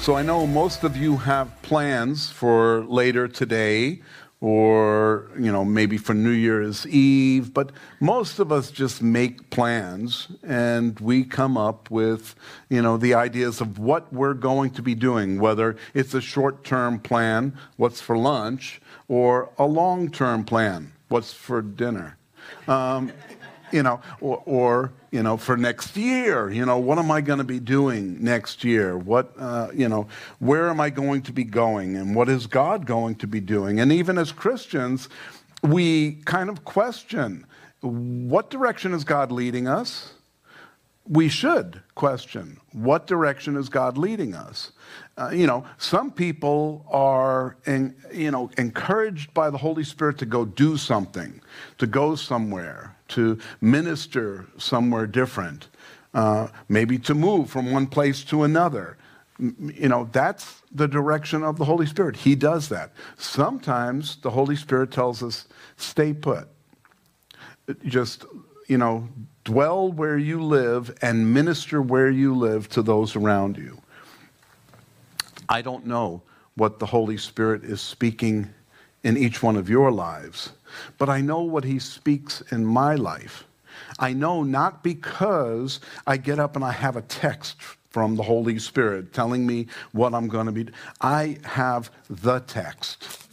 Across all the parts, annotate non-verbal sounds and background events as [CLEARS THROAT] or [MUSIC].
So I know most of you have plans for later today or you know maybe for New Year's Eve, but most of us just make plans and we come up with you know the ideas of what we're going to be doing, whether it's a short-term plan, what's for lunch, or a long-term plan, what's for dinner. Um, you know, or, or, you know, for next year, you know, what am I going to be doing next year? What, uh, you know, where am I going to be going? And what is God going to be doing? And even as Christians, we kind of question what direction is God leading us? we should question what direction is God leading us. Uh, you know, some people are, in, you know, encouraged by the Holy Spirit to go do something, to go somewhere, to minister somewhere different, uh, maybe to move from one place to another. You know, that's the direction of the Holy Spirit. He does that. Sometimes the Holy Spirit tells us, stay put. Just, you know, dwell where you live and minister where you live to those around you. I don't know what the Holy Spirit is speaking in each one of your lives, but I know what He speaks in my life. I know not because I get up and I have a text from the Holy Spirit telling me what I'm going to be. I have the text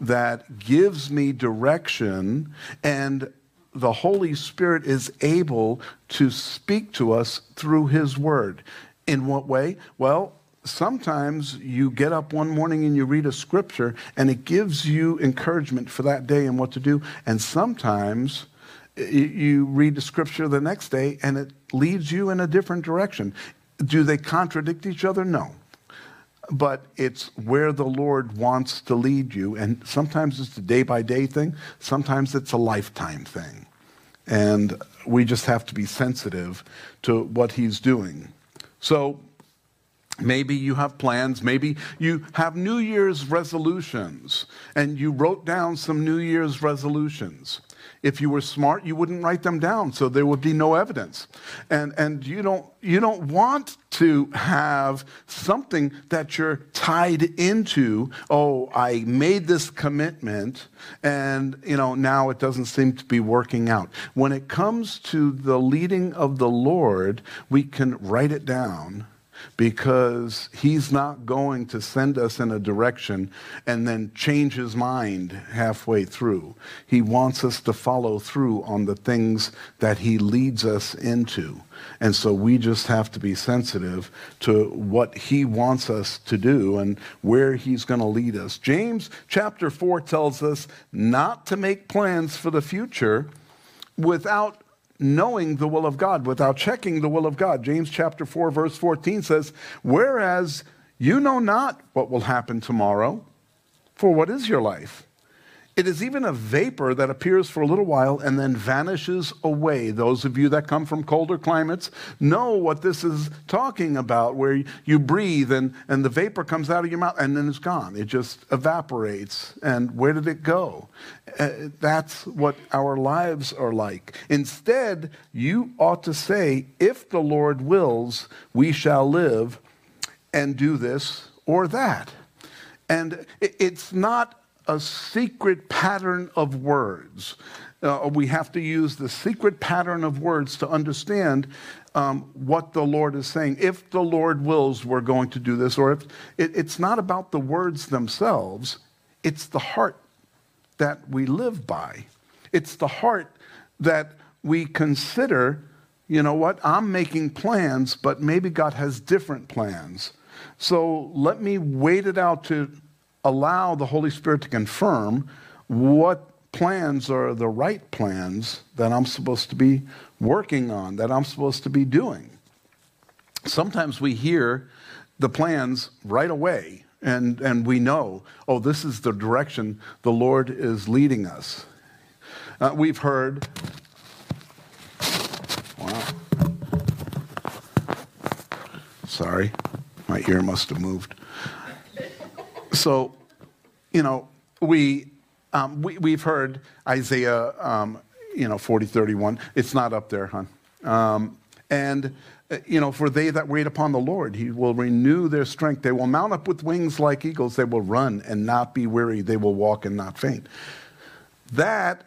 that gives me direction and the Holy Spirit is able to speak to us through His Word. In what way? Well, sometimes you get up one morning and you read a scripture and it gives you encouragement for that day and what to do. And sometimes you read the scripture the next day and it leads you in a different direction. Do they contradict each other? No but it's where the Lord wants to lead you. And sometimes it's a day by day thing, sometimes it's a lifetime thing. And we just have to be sensitive to what He's doing. So maybe you have plans, maybe you have New Year's resolutions, and you wrote down some New Year's resolutions. If you were smart, you wouldn't write them down, so there would be no evidence. And, and you, don't, you don't want to have something that you're tied into. Oh, I made this commitment, and you know now it doesn't seem to be working out. When it comes to the leading of the Lord, we can write it down because he's not going to send us in a direction and then change his mind halfway through. He wants us to follow through on the things that he leads us into. And so we just have to be sensitive to what he wants us to do and where he's going to lead us. James chapter 4 tells us not to make plans for the future without knowing the will of God, without checking the will of God. James chapter 4 verse 14 says, "Whereas you know not what will happen tomorrow, for what is your life? It is even a vapor that appears for a little while and then vanishes away. Those of you that come from colder climates know what this is talking about, where you breathe and, and the vapor comes out of your mouth and then it's gone. It just evaporates. And where did it go? Uh, that's what our lives are like. Instead, you ought to say, if the Lord wills, we shall live and do this or that. And it's not a secret pattern of words. Uh, we have to use the secret pattern of words to understand um, what the Lord is saying. If the Lord wills, we're going to do this. Or if it, it's not about the words themselves, it's the heart that we live by. It's the heart that we consider, you know what, I'm making plans, but maybe God has different plans. So let me wait it out to allow the Holy Spirit to confirm what plans are the right plans that I'm supposed to be working on, that I'm supposed to be doing. Sometimes we hear the plans right away and, and we know, oh, this is the direction the Lord is leading us. Uh, we've heard, wow. Sorry, my ear must have moved. So, you know, we, um, we, we've heard Isaiah, um, you know, 40, 31. It's not up there, hon. Um, and uh, you know, for they that wait upon the Lord, he will renew their strength. They will mount up with wings like eagles. They will run and not be weary. They will walk and not faint. That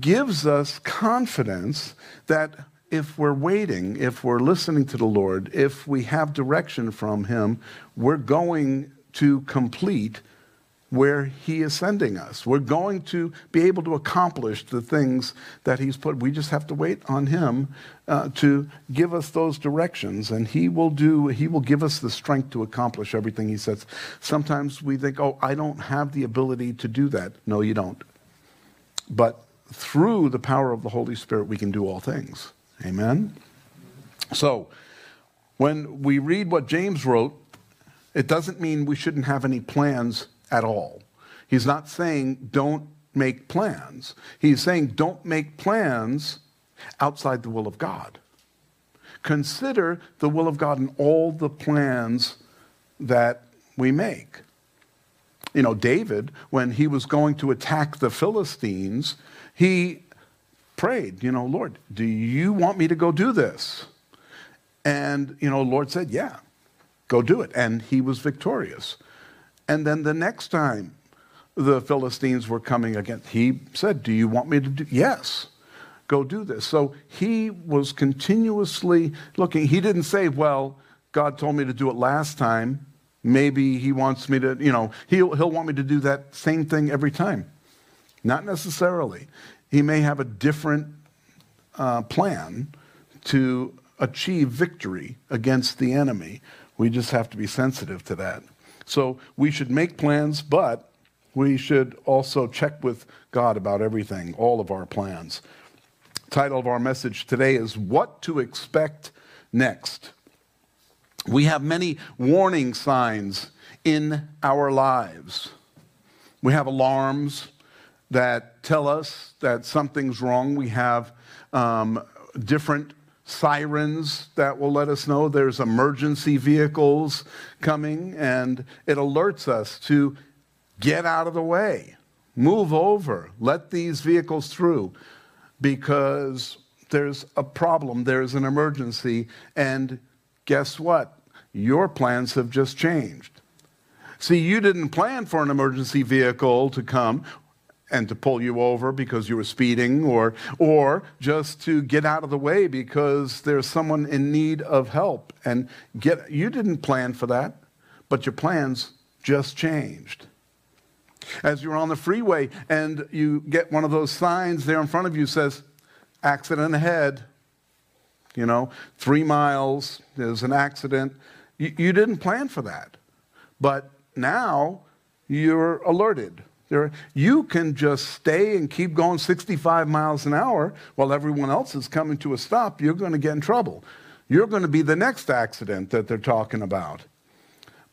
gives us confidence that if we're waiting, if we're listening to the Lord, if we have direction from Him, we're going to complete where He is sending us. We're going to be able to accomplish the things that He's put. We just have to wait on Him uh, to give us those directions, and He will do. He will give us the strength to accomplish everything He says. Sometimes we think, "Oh, I don't have the ability to do that." No, you don't. But through the power of the Holy Spirit, we can do all things. Amen. So, when we read what James wrote, it doesn't mean we shouldn't have any plans at all. He's not saying don't make plans. He's saying don't make plans outside the will of God. Consider the will of God in all the plans that we make. You know, David, when he was going to attack the Philistines, he prayed, you know, Lord, do you want me to go do this? And, you know, Lord said, yeah, go do it. And he was victorious. And then the next time the Philistines were coming against, he said, Do you want me to do? Yes, go do this. So he was continuously looking. He didn't say, Well, God told me to do it last time. Maybe he wants me to, you know, he'll, he'll want me to do that same thing every time. Not necessarily. He may have a different uh, plan to achieve victory against the enemy. We just have to be sensitive to that. So we should make plans, but we should also check with God about everything, all of our plans. Title of our message today is What to Expect Next. We have many warning signs in our lives. We have alarms that tell us that something's wrong. We have um, different sirens that will let us know there's emergency vehicles coming, and it alerts us to get out of the way, move over, let these vehicles through because there's a problem, there's an emergency, and guess what? Your plans have just changed. See, you didn't plan for an emergency vehicle to come and to pull you over because you were speeding or, or just to get out of the way because there's someone in need of help. And get, you didn't plan for that, but your plans just changed. As you're on the freeway and you get one of those signs there in front of you says, accident ahead, you know, three miles, there's an accident. You, you didn't plan for that. But now you're alerted there, you can just stay and keep going 65 miles an hour while everyone else is coming to a stop. You're going to get in trouble. You're going to be the next accident that they're talking about.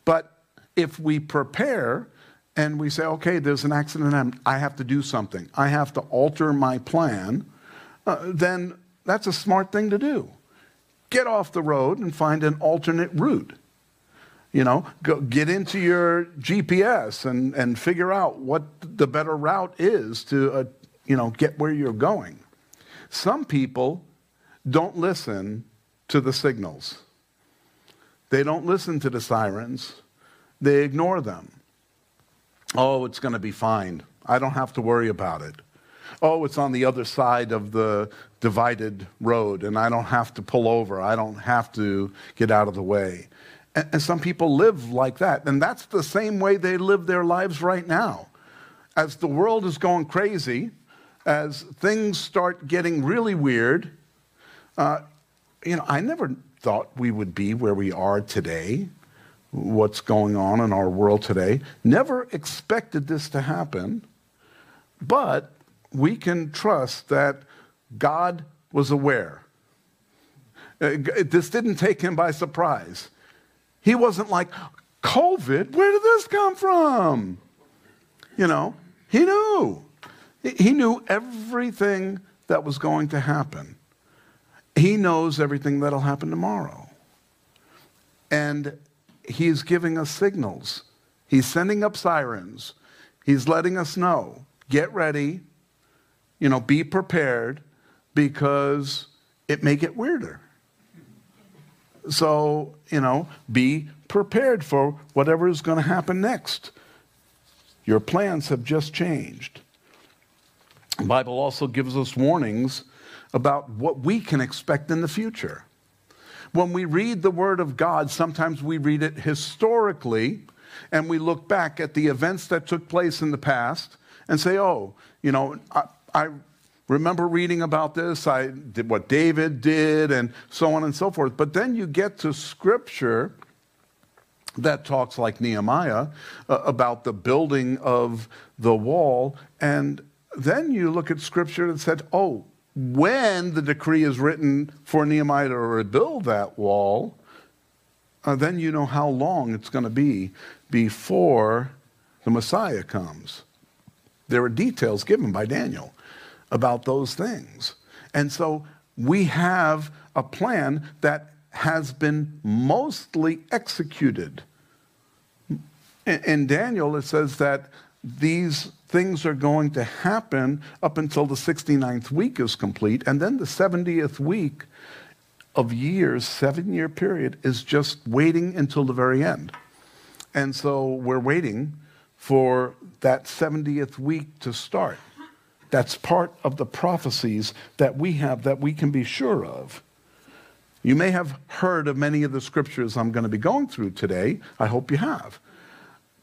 But if we prepare and we say, okay, there's an accident, I have to do something, I have to alter my plan, uh, then that's a smart thing to do. Get off the road and find an alternate route. You know, go get into your GPS and, and figure out what the better route is to, uh, you know, get where you're going. Some people don't listen to the signals. They don't listen to the sirens. They ignore them. Oh, it's going to be fine. I don't have to worry about it. Oh, it's on the other side of the divided road and I don't have to pull over. I don't have to get out of the way. And, some people live like that. And that's the same way they live their lives right now. As the world is going crazy, as things start getting really weird, uh, you know, I never thought we would be where we are today, what's going on in our world today. Never expected this to happen, but we can trust that God was aware. Uh, this didn't take him by surprise. He wasn't like, COVID, where did this come from? You know, he knew. He knew everything that was going to happen. He knows everything that'll happen tomorrow. And he's giving us signals. He's sending up sirens. He's letting us know get ready, you know, be prepared because it may get weirder. So, you know, be prepared for whatever is going to happen next. Your plans have just changed. The Bible also gives us warnings about what we can expect in the future. When we read the Word of God, sometimes we read it historically and we look back at the events that took place in the past and say, oh, you know, I, I remember reading about this, I did what David did, and so on and so forth. But then you get to Scripture that talks like Nehemiah uh, about the building of the wall, and then you look at Scripture that said, oh, when the decree is written for Nehemiah to rebuild that wall, uh, then you know how long it's going to be before the Messiah comes. There are details given by Daniel about those things. And so we have a plan that has been mostly executed. In Daniel, it says that these things are going to happen up until the 69th week is complete, and then the 70th week of years, seven year period, is just waiting until the very end. And so we're waiting for that 70th week to start. That's part of the prophecies that we have that we can be sure of. You may have heard of many of the scriptures I'm going to be going through today. I hope you have.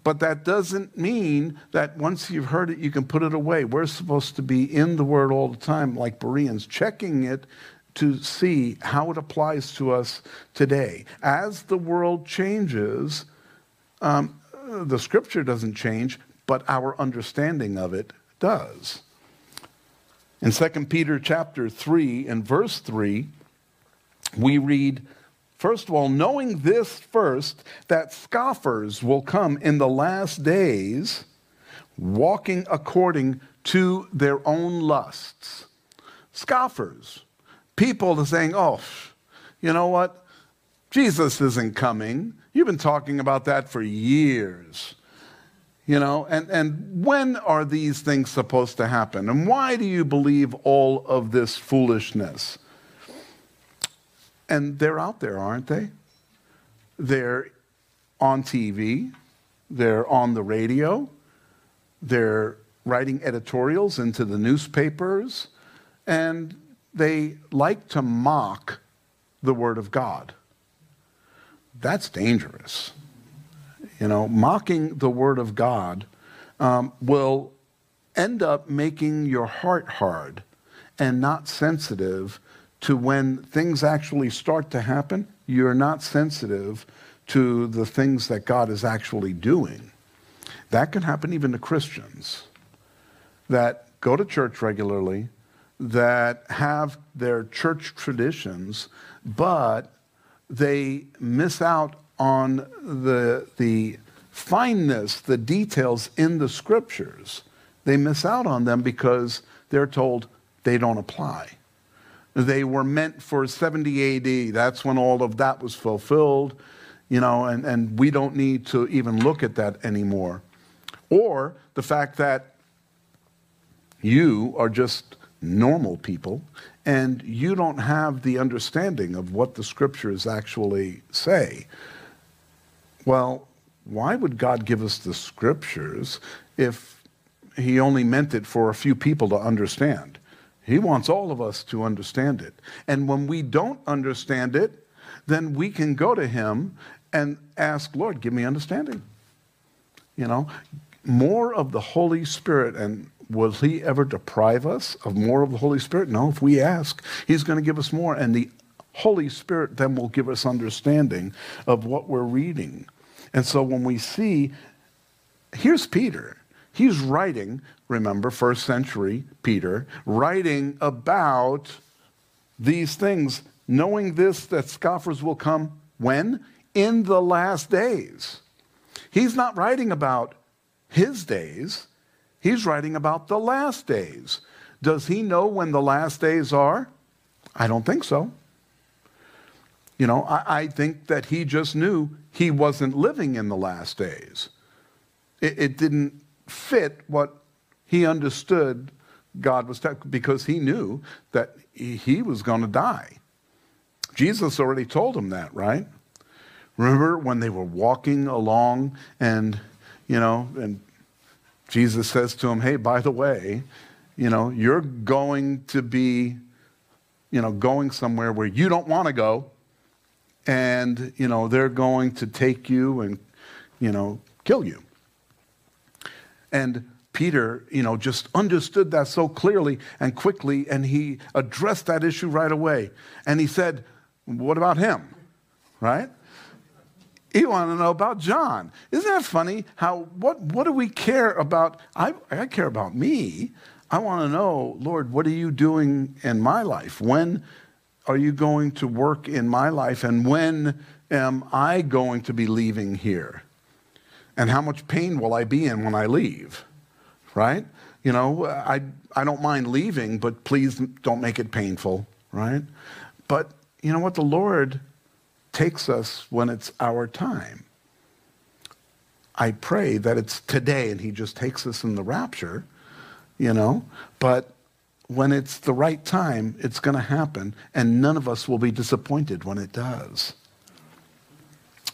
But that doesn't mean that once you've heard it, you can put it away. We're supposed to be in the Word all the time, like Bereans, checking it to see how it applies to us today. As the world changes, um, the Scripture doesn't change, but our understanding of it does. In 2 Peter chapter 3 and verse 3, we read, First of all, knowing this first, that scoffers will come in the last days, walking according to their own lusts. Scoffers, people are saying, oh, you know what? Jesus isn't coming. You've been talking about that for years. You know, and, and when are these things supposed to happen? And why do you believe all of this foolishness? And they're out there, aren't they? They're on TV, they're on the radio, they're writing editorials into the newspapers, and they like to mock the Word of God. That's dangerous. You know, mocking the Word of God um, will end up making your heart hard and not sensitive to when things actually start to happen. You're not sensitive to the things that God is actually doing. That can happen even to Christians that go to church regularly, that have their church traditions, but they miss out on the, the fineness, the details in the scriptures. They miss out on them because they're told they don't apply. They were meant for 70 AD. That's when all of that was fulfilled, you know, and, and we don't need to even look at that anymore. Or the fact that you are just normal people and you don't have the understanding of what the scriptures actually say. Well, why would God give us the scriptures if he only meant it for a few people to understand? He wants all of us to understand it. And when we don't understand it, then we can go to him and ask, Lord, give me understanding. You know, more of the Holy Spirit. And will he ever deprive us of more of the Holy Spirit? No, if we ask, he's going to give us more. And the Holy Spirit then will give us understanding of what we're reading. And so when we see, here's Peter. He's writing, remember, first century Peter, writing about these things, knowing this, that scoffers will come when? In the last days. He's not writing about his days, he's writing about the last days. Does he know when the last days are? I don't think so. You know, I, I, think that he just knew he wasn't living in the last days. It, it didn't fit what he understood God was telling, because he knew that he, he was going to die. Jesus already told him that, right? Remember when they were walking along and, you know, and Jesus says to him, hey, by the way, you know, you're going to be, you know, going somewhere where you don't want to go. And, you know, they're going to take you and, you know, kill you. And Peter, you know, just understood that so clearly and quickly, and he addressed that issue right away. And he said, What about him? Right? He wanted to know about John. Isn't that funny? How what what do we care about? I, I care about me. I want to know, Lord, what are you doing in my life? When are you going to work in my life? And when am I going to be leaving here? And how much pain will I be in when I leave? Right? You know, I, I don't mind leaving, but please don't make it painful, right? But you know what? The Lord takes us when it's our time. I pray that it's today and He just takes us in the rapture, you know, but when it's the right time, it's going to happen, and none of us will be disappointed when it does.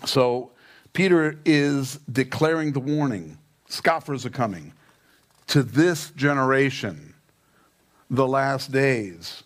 So, Peter is declaring the warning scoffers are coming to this generation, the last days.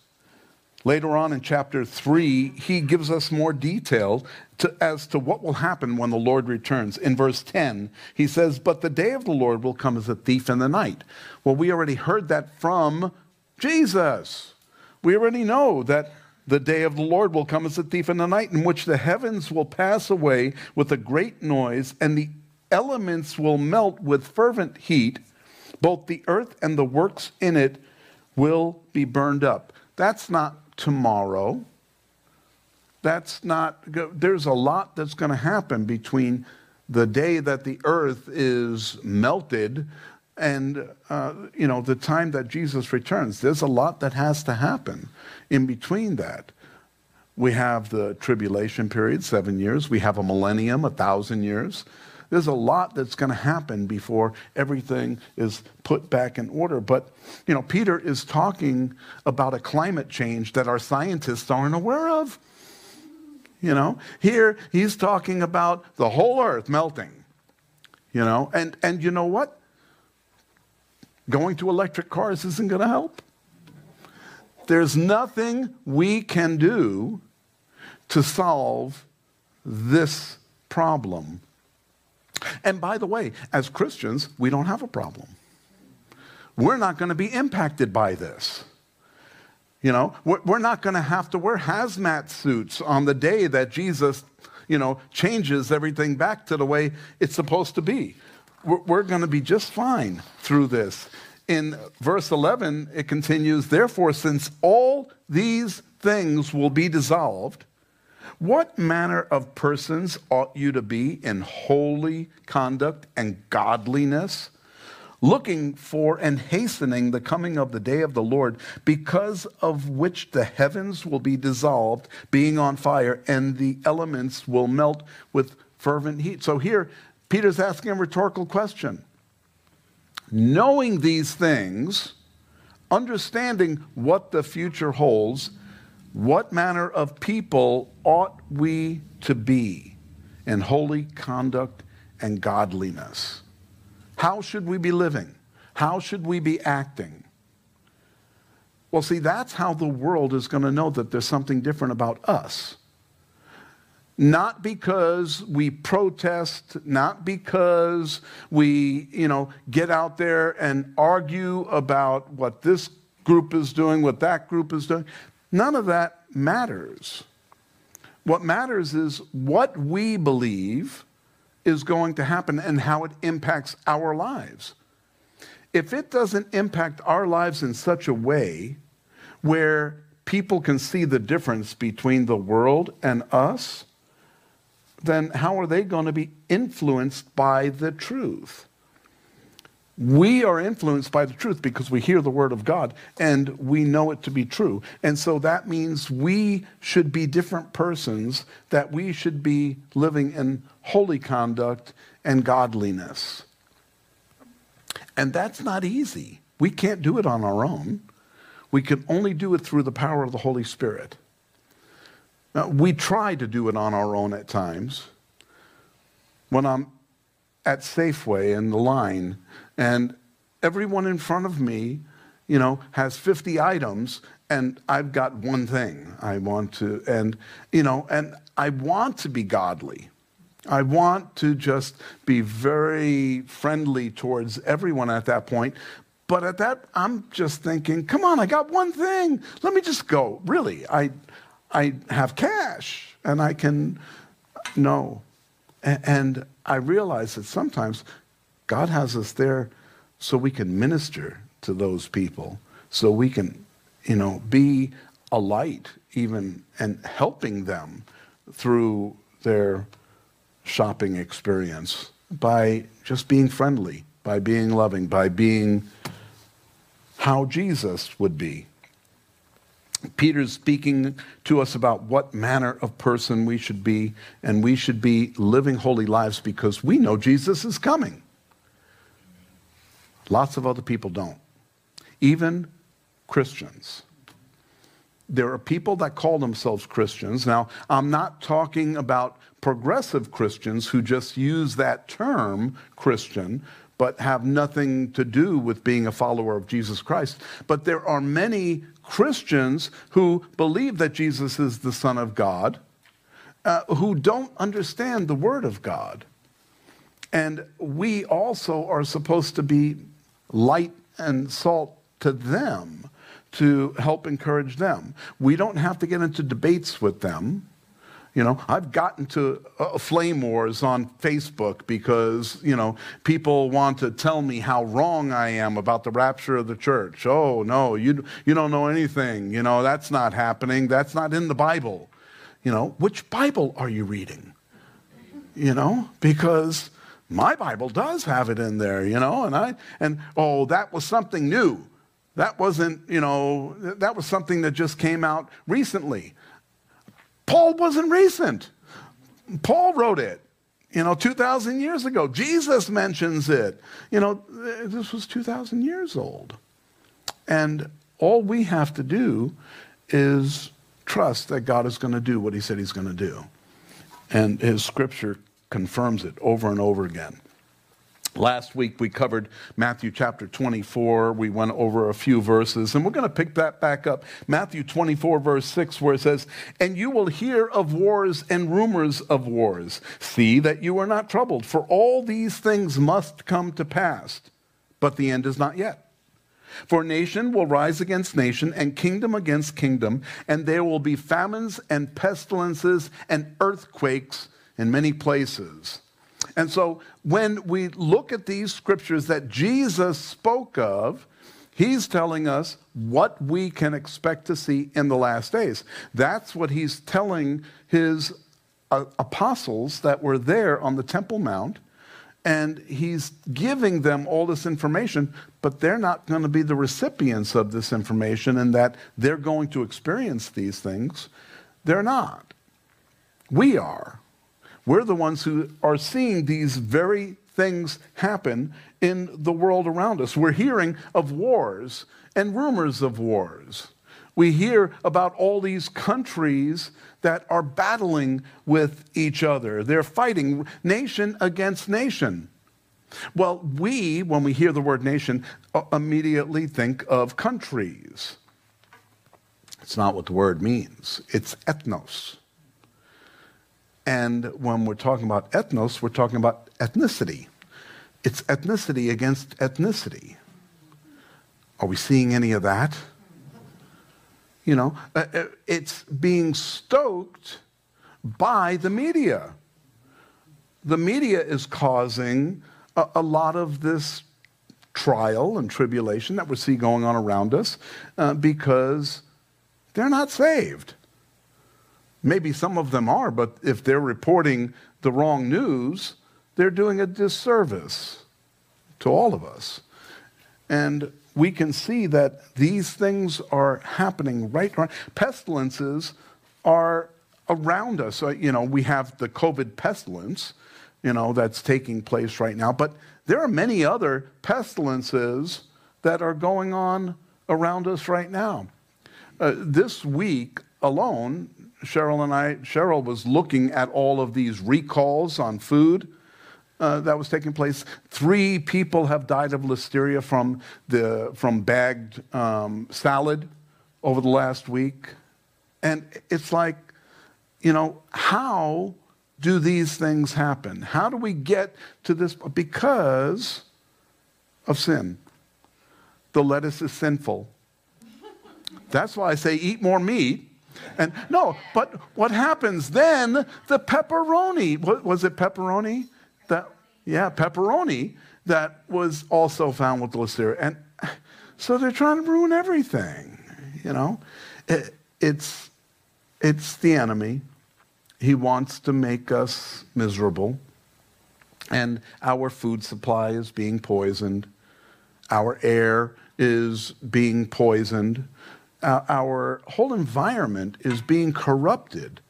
Later on in chapter 3, he gives us more detail to, as to what will happen when the Lord returns. In verse 10, he says, But the day of the Lord will come as a thief in the night. Well, we already heard that from Jesus. We already know that the day of the Lord will come as a thief in the night, in which the heavens will pass away with a great noise, and the elements will melt with fervent heat. Both the earth and the works in it will be burned up. That's not tomorrow. That's not, there's a lot that's going to happen between the day that the earth is melted and uh, you know the time that jesus returns there's a lot that has to happen in between that. We have the tribulation period seven years. We have a millennium a thousand years. There's a lot that's going to happen before everything is put back in order. But you know peter is talking about a climate change that our scientists aren't aware of. You know here he's talking about the whole earth melting you know? And and you know what Going to electric cars isn't going to help. There's nothing we can do to solve this problem. And by the way, as Christians, we don't have a problem. We're not going to be impacted by this. You know, we're not going to have to wear hazmat suits on the day that Jesus, you know, changes everything back to the way it's supposed to be we're going to be just fine through this. In verse 11, it continues Therefore, since all these things will be dissolved, what manner of persons ought you to be in holy conduct and godliness, looking for and hastening the coming of the day of the Lord, because of which the heavens will be dissolved, being on fire, and the elements will melt with fervent heat? So here, Peter's asking a rhetorical question. Knowing these things, understanding what the future holds, what manner of people ought we to be in holy conduct and godliness? How should we be living? How should we be acting? Well, see, that's how the world is going to know that there's something different about us not because we protest, not because we, you know, get out there and argue about what this group is doing, what that group is doing. None of that matters. What matters is what we believe is going to happen and how it impacts our lives. If it doesn't impact our lives in such a way where people can see the difference between the world and us, then how are they going to be influenced by the truth? We are influenced by the truth because we hear the word of God and we know it to be true. And so that means we should be different persons, that we should be living in holy conduct and godliness. And that's not easy. We can't do it on our own. We can only do it through the power of the Holy Spirit. Uh, we try to do it on our own at times. When I'm at Safeway in the line and everyone in front of me, you know, has 50 items and I've got one thing I want to, and, you know, and I want to be godly. I want to just be very friendly towards everyone at that point. But at that, I'm just thinking, come on, I got one thing. Let me just go. Really, I, I have cash and I can, no. And I realize that sometimes God has us there so we can minister to those people, so we can, you know, be a light even and helping them through their shopping experience by just being friendly, by being loving, by being how Jesus would be. Peter's speaking to us about what manner of person we should be, and we should be living holy lives because we know Jesus is coming. Lots of other people don't. Even Christians. There are people that call themselves Christians. Now, I'm not talking about progressive Christians who just use that term, Christian, but have nothing to do with being a follower of Jesus Christ. But there are many Christians who believe that Jesus is the Son of God, uh, who don't understand the Word of God. And we also are supposed to be light and salt to them to help encourage them. We don't have to get into debates with them. You know, I've gotten to uh, flame wars on Facebook because, you know, people want to tell me how wrong I am about the rapture of the church. Oh, no, you, you don't know anything. You know, that's not happening. That's not in the Bible. You know, which Bible are you reading? You know, because my Bible does have it in there, you know, and I, and oh, that was something new. That wasn't, you know, that was something that just came out recently. Paul wasn't recent. Paul wrote it, you know, 2,000 years ago. Jesus mentions it. You know, this was 2,000 years old. And all we have to do is trust that God is going to do what he said he's going to do. And his scripture confirms it over and over again. Last week we covered Matthew chapter 24. We went over a few verses, and we're going to pick that back up. Matthew 24, verse 6, where it says, And you will hear of wars and rumors of wars. See that you are not troubled, for all these things must come to pass, but the end is not yet. For nation will rise against nation, and kingdom against kingdom, and there will be famines and pestilences and earthquakes in many places. And so when we look at these scriptures that Jesus spoke of, he's telling us what we can expect to see in the last days. That's what he's telling his uh, apostles that were there on the Temple Mount. And he's giving them all this information, but they're not going to be the recipients of this information and that they're going to experience these things. They're not. We are. We're the ones who are seeing these very things happen in the world around us. We're hearing of wars and rumors of wars. We hear about all these countries that are battling with each other. They're fighting nation against nation. Well, we, when we hear the word nation, uh, immediately think of countries. It's not what the word means, it's ethnos. And when we're talking about ethnos, we're talking about ethnicity. It's ethnicity against ethnicity. Are we seeing any of that? You know, uh, uh, it's being stoked by the media. The media is causing a, a lot of this trial and tribulation that we see going on around us uh, because they're not saved. Maybe some of them are, but if they're reporting the wrong news, they're doing a disservice to all of us. And we can see that these things are happening right around. Pestilences are around us. You know, we have the COVID pestilence, you know, that's taking place right now, but there are many other pestilences that are going on around us right now. Uh, this week alone, Cheryl and I, Cheryl was looking at all of these recalls on food uh, that was taking place. Three people have died of listeria from, the, from bagged um, salad over the last week. And it's like, you know, how do these things happen? How do we get to this? Because of sin. The lettuce is sinful. That's why I say eat more meat. And no, but what happens then? The pepperoni. What, was it pepperoni? That yeah, pepperoni that was also found with the listeria. And so they're trying to ruin everything. You know, it, it's it's the enemy. He wants to make us miserable. And our food supply is being poisoned. Our air is being poisoned. Uh, our whole environment is being corrupted.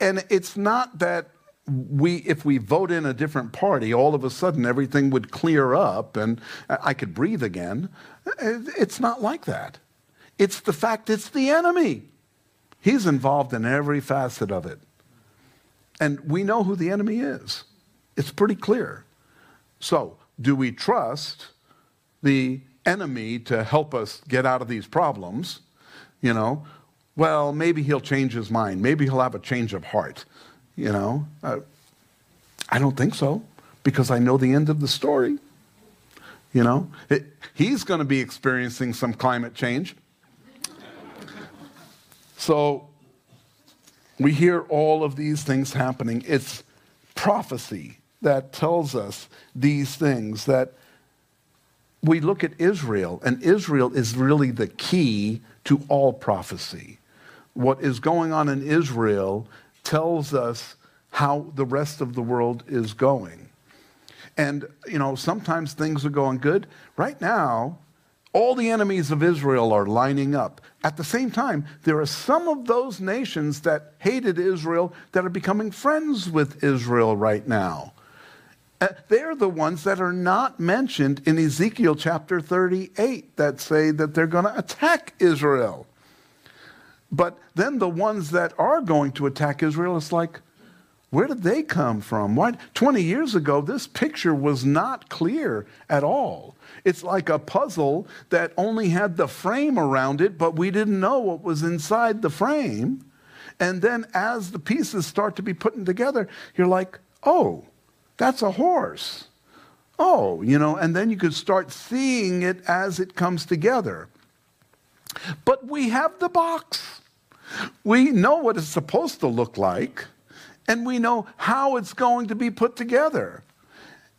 And it's not that we, if we vote in a different party, all of a sudden everything would clear up and I could breathe again. It's not like that. It's the fact it's the enemy. He's involved in every facet of it. And we know who the enemy is. It's pretty clear. So, do we trust the enemy to help us get out of these problems? You know, well, maybe he'll change his mind. Maybe he'll have a change of heart. You know, uh, I don't think so because I know the end of the story. You know, it, he's going to be experiencing some climate change. So we hear all of these things happening. It's prophecy that tells us these things that we look at Israel, and Israel is really the key to all prophecy. What is going on in Israel tells us how the rest of the world is going. And, you know, sometimes things are going good. Right now, all the enemies of Israel are lining up. At the same time, there are some of those nations that hated Israel that are becoming friends with Israel right now. Uh, they're the ones that are not mentioned in Ezekiel chapter 38 that say that they're going to attack Israel. But then the ones that are going to attack Israel, it's like, where did they come from? Why? 20 years ago, this picture was not clear at all. It's like a puzzle that only had the frame around it, but we didn't know what was inside the frame. And then as the pieces start to be put together, you're like, oh, that's a horse. Oh, you know, and then you could start seeing it as it comes together. But we have the box. We know what it's supposed to look like and we know how it's going to be put together.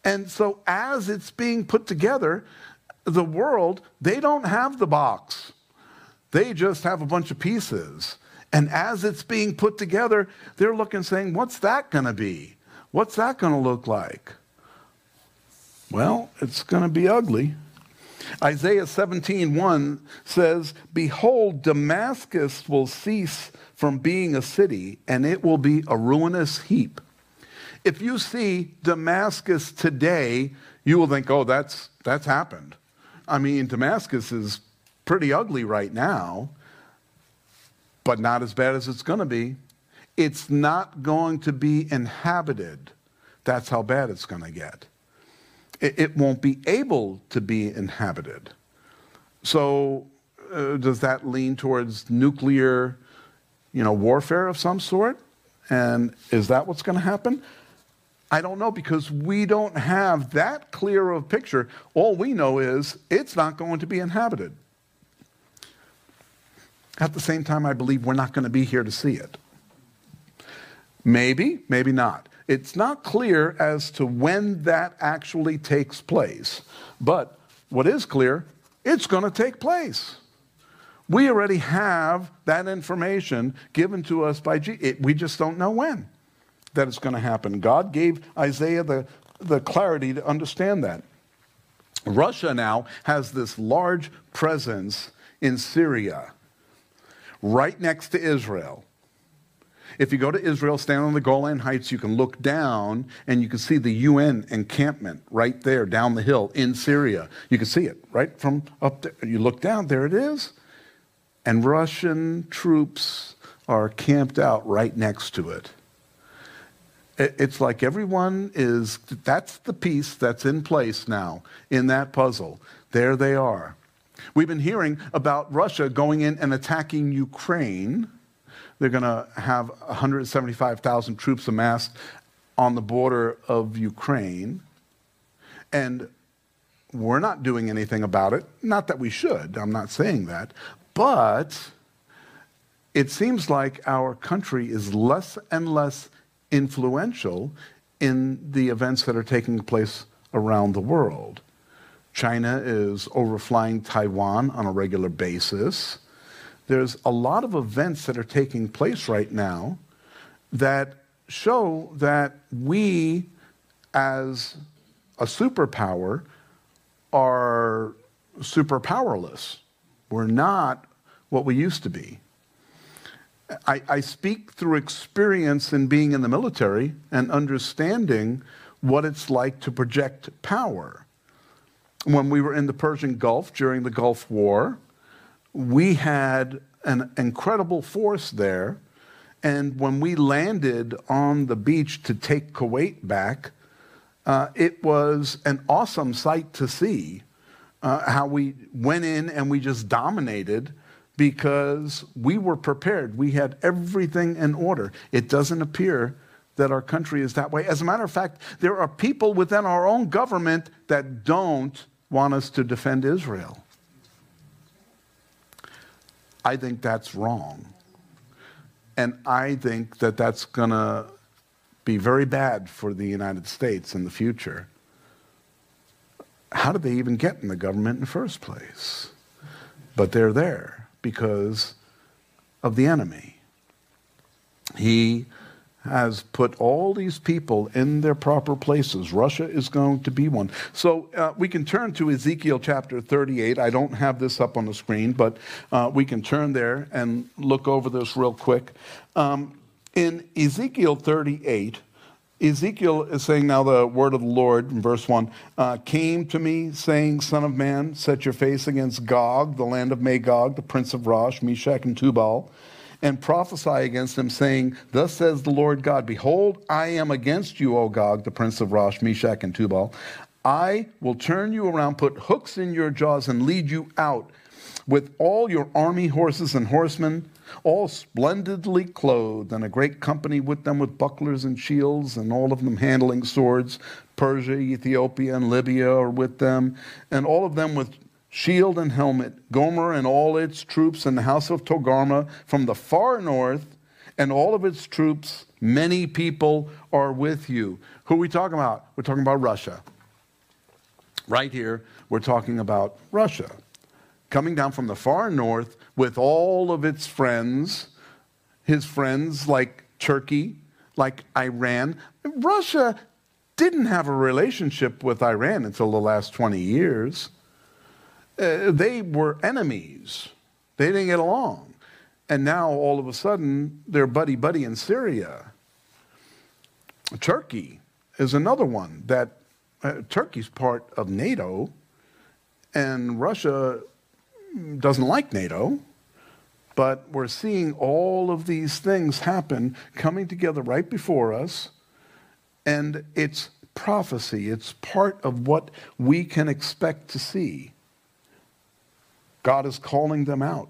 And so, as it's being put together, the world, they don't have the box. They just have a bunch of pieces. And as it's being put together, they're looking saying, What's that going to be? What's that going to look like? Well, it's going to be ugly. Isaiah 17:1 says, "Behold, Damascus will cease from being a city, and it will be a ruinous heap." If you see Damascus today, you will think, "Oh, that's that's happened." I mean, Damascus is pretty ugly right now, but not as bad as it's going to be. It's not going to be inhabited. That's how bad it's going to get it won't be able to be inhabited. So, uh, does that lean towards nuclear, you know, warfare of some sort? And is that what's going to happen? I don't know because we don't have that clear of picture. All we know is it's not going to be inhabited. At the same time, I believe we're not going to be here to see it. Maybe, maybe not. It's not clear as to when that actually takes place. But what is clear, it's going to take place. We already have that information given to us by Jesus. We just don't know when that it's going to happen. God gave Isaiah the, the clarity to understand that. Russia now has this large presence in Syria, right next to Israel. If you go to Israel, stand on the Golan Heights, you can look down and you can see the UN encampment right there down the hill in Syria. You can see it right from up there. You look down, there it is. And Russian troops are camped out right next to it. It's like everyone is, that's the piece that's in place now in that puzzle. There they are. We've been hearing about Russia going in and attacking Ukraine. They're going to have 175,000 troops amassed on the border of Ukraine. And we're not doing anything about it. Not that we should, I'm not saying that. But it seems like our country is less and less influential in the events that are taking place around the world. China is overflying Taiwan on a regular basis. There's a lot of events that are taking place right now that show that we, as a superpower, are super powerless. We're not what we used to be. I, I, speak through experience in being in the military and understanding what it's like to project power when we were in the Persian Gulf during the Gulf War, we had an incredible force there. And when we landed on the beach to take Kuwait back, uh, it was an awesome sight to see uh, how we went in and we just dominated because we were prepared. We had everything in order. It doesn't appear that our country is that way. As a matter of fact, there are people within our own government that don't want us to defend Israel. I think that's wrong. And I think that that's going to be very bad for the United States in the future. How did they even get in the government in the first place? But they're there because of the enemy. He has put all these people in their proper places. Russia is going to be one. So uh, we can turn to Ezekiel chapter 38. I don't have this up on the screen, but uh, we can turn there and look over this real quick. Um, in Ezekiel 38, Ezekiel is saying now the word of the Lord in verse 1 uh, came to me, saying, Son of man, set your face against Gog, the land of Magog, the prince of Rosh, Meshech, and Tubal and prophesy against him, saying, Thus says the Lord God, Behold, I am against you, O Gog, the prince of Rosh, Meshech, and Tubal. I will turn you around, put hooks in your jaws, and lead you out with all your army horses and horsemen, all splendidly clothed, and a great company with them with bucklers and shields, and all of them handling swords. Persia, Ethiopia, and Libya are with them, and all of them with shield and helmet, Gomer and all its troops, and the house of Togarmah from the far north, and all of its troops, many people are with you. Who are we talking about? We're talking about Russia. Right here, we're talking about Russia. Coming down from the far north with all of its friends, his friends like Turkey, like Iran. Russia didn't have a relationship with Iran until the last 20 years. Uh, they were enemies. They didn't get along. And now all of a sudden they're buddy buddy in Syria. Turkey is another one that uh, Turkey's part of NATO, and Russia doesn't like NATO. But we're seeing all of these things happen coming together right before us. And it's prophecy, it's part of what we can expect to see. God is calling them out.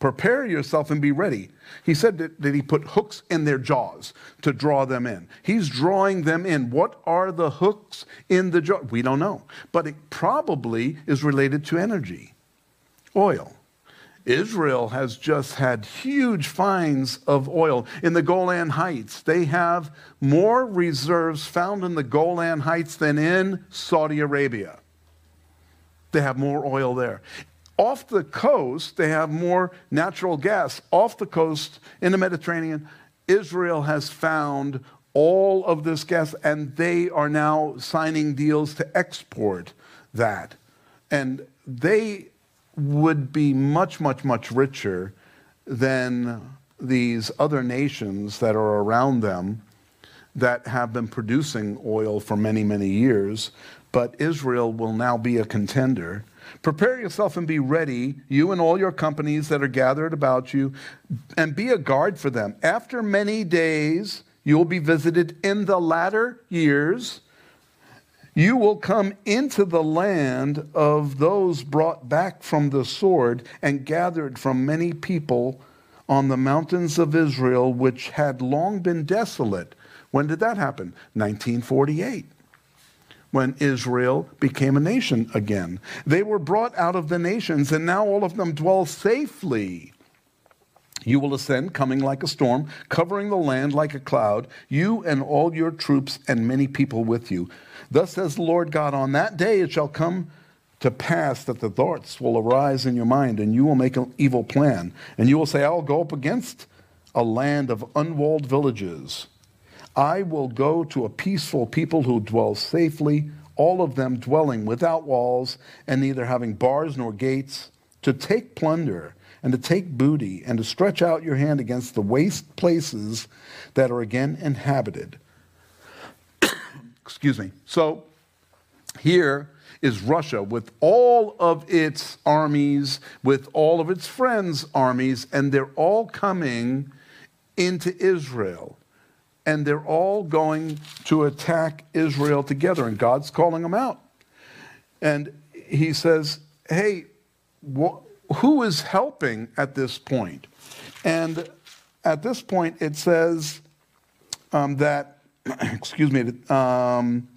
Prepare yourself and be ready. He said that, that, he put hooks in their jaws to draw them in. He's drawing them in. What are the hooks in the jaw? We don't know. But it probably is related to energy, oil. Israel has just had huge finds of oil in the Golan Heights. They have more reserves found in the Golan Heights than in Saudi Arabia. They have more oil there. Off the coast, they have more natural gas. Off the coast in the Mediterranean, Israel has found all of this gas, and they are now signing deals to export that. And they would be much, much, much richer than these other nations that are around them that have been producing oil for many, many years. But Israel will now be a contender Prepare yourself and be ready, you and all your companies that are gathered about you, and be a guard for them. After many days, you will be visited in the latter years. You will come into the land of those brought back from the sword and gathered from many people on the mountains of Israel, which had long been desolate. When did that happen? 1948 when Israel became a nation again. They were brought out of the nations, and now all of them dwell safely. You will ascend, coming like a storm, covering the land like a cloud, you and all your troops and many people with you. Thus says the Lord God, on that day it shall come to pass that the thoughts will arise in your mind, and you will make an evil plan. And you will say, I'll go up against a land of unwalled villages I will go to a peaceful people who dwell safely, all of them dwelling without walls and neither having bars nor gates, to take plunder and to take booty and to stretch out your hand against the waste places that are again inhabited. [COUGHS] Excuse me. So here is Russia with all of its armies, with all of its friends' armies, and they're all coming into Israel and they're all going to attack Israel together, and God's calling them out. And he says, Hey, wh- who is helping at this point? And at this point, it says um, that, [CLEARS THROAT] excuse me, um,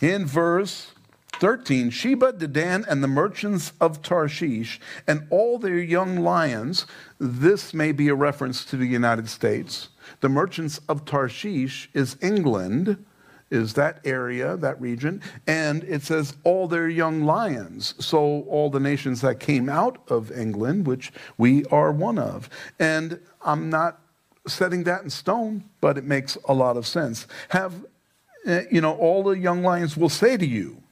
in verse 13 Sheba, Dedan, and the merchants of Tarshish, and all their young lions. This may be a reference to the United States. The merchants of Tarshish is England, is that area, that region. And it says all their young lions. So all the nations that came out of England, which we are one of. And I'm not setting that in stone, but it makes a lot of sense. Have, eh, you know, all the young lions will say to you,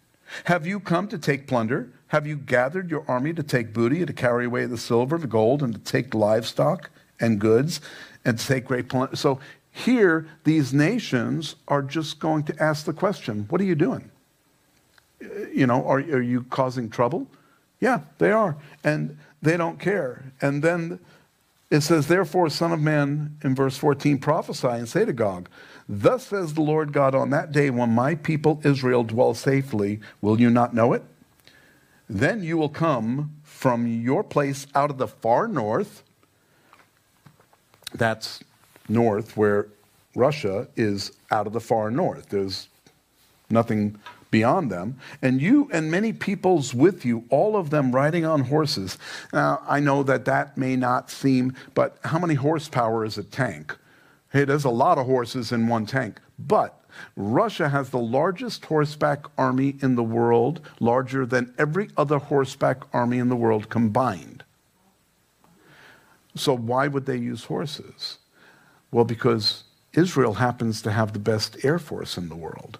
have you come to take plunder? Have you gathered your army to take booty, to carry away the silver, the gold, and to take livestock and goods, and to take great plunder? So here, these nations are just going to ask the question What are you doing? You know, are, are you causing trouble? Yeah, they are. And they don't care. And then it says, Therefore, Son of Man, in verse 14, prophesy and say to Gog, Thus says the Lord God, on that day when my people Israel dwell safely, will you not know it? Then you will come from your place out of the far north. That's north, where Russia is out of the far north. There's nothing beyond them. And you and many peoples with you, all of them riding on horses. Now, I know that that may not seem, but how many horsepower is a tank? Hey, there's a lot of horses in one tank. But Russia has the largest horseback army in the world, larger than every other horseback army in the world combined. So, why would they use horses? Well, because Israel happens to have the best air force in the world.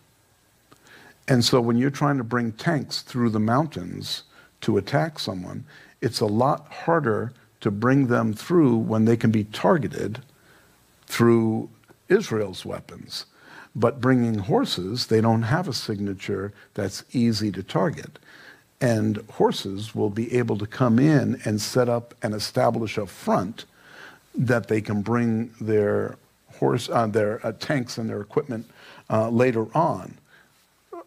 And so, when you're trying to bring tanks through the mountains to attack someone, it's a lot harder to bring them through when they can be targeted through Israel's weapons. But bringing horses, they don't have a signature that's easy to target. And horses will be able to come in and set up and establish a front that they can bring their horse, uh, their uh, tanks and their equipment uh, later on.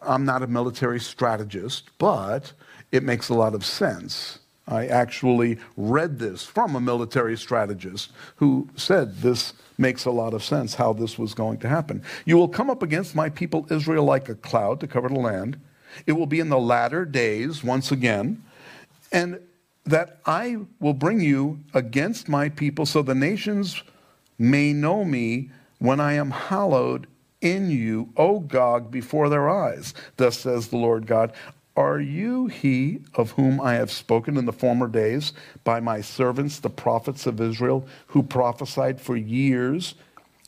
I'm not a military strategist, but it makes a lot of sense I actually read this from a military strategist who said this makes a lot of sense how this was going to happen. You will come up against my people Israel like a cloud to cover the land. It will be in the latter days, once again, and that I will bring you against my people so the nations may know me when I am hallowed in you, O Gog, before their eyes. Thus says the Lord God. Are you he of whom I have spoken in the former days by my servants, the prophets of Israel, who prophesied for years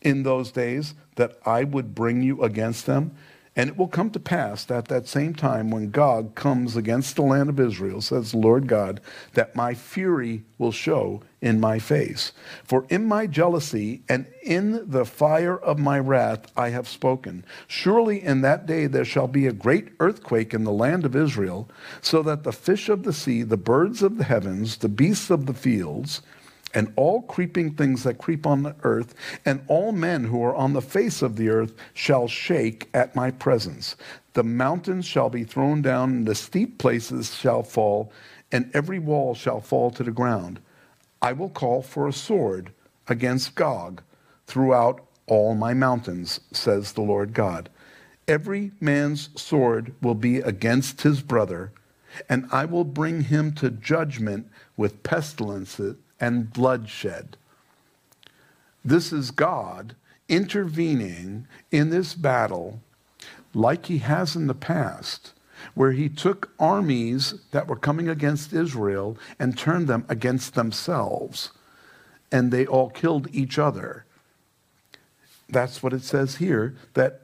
in those days that I would bring you against them? And it will come to pass at that same time when Gog comes against the land of Israel, says the Lord God, that my fury will show in my face. For in my jealousy and in the fire of my wrath I have spoken. Surely in that day there shall be a great earthquake in the land of Israel, so that the fish of the sea, the birds of the heavens, the beasts of the fields, and all creeping things that creep on the earth, and all men who are on the face of the earth shall shake at my presence. The mountains shall be thrown down, and the steep places shall fall, and every wall shall fall to the ground. I will call for a sword against Gog throughout all my mountains, says the Lord God. Every man's sword will be against his brother, and I will bring him to judgment with pestilence and bloodshed. This is God intervening in this battle like he has in the past, where he took armies that were coming against Israel and turned them against themselves, and they all killed each other. That's what it says here, that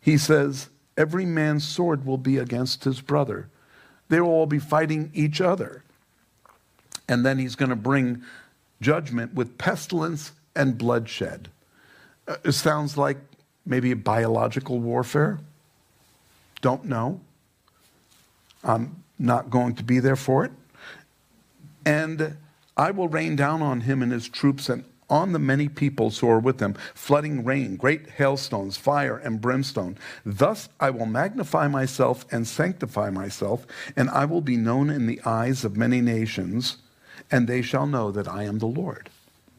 he says, every man's sword will be against his brother. They will all be fighting each other and then he's going to bring judgment with pestilence and bloodshed. Uh, it sounds like maybe a biological warfare. Don't know. I'm not going to be there for it. And I will rain down on him and his troops and on the many peoples who are with them, flooding rain, great hailstones, fire, and brimstone. Thus I will magnify myself and sanctify myself, and I will be known in the eyes of many nations and they shall know that I am the Lord.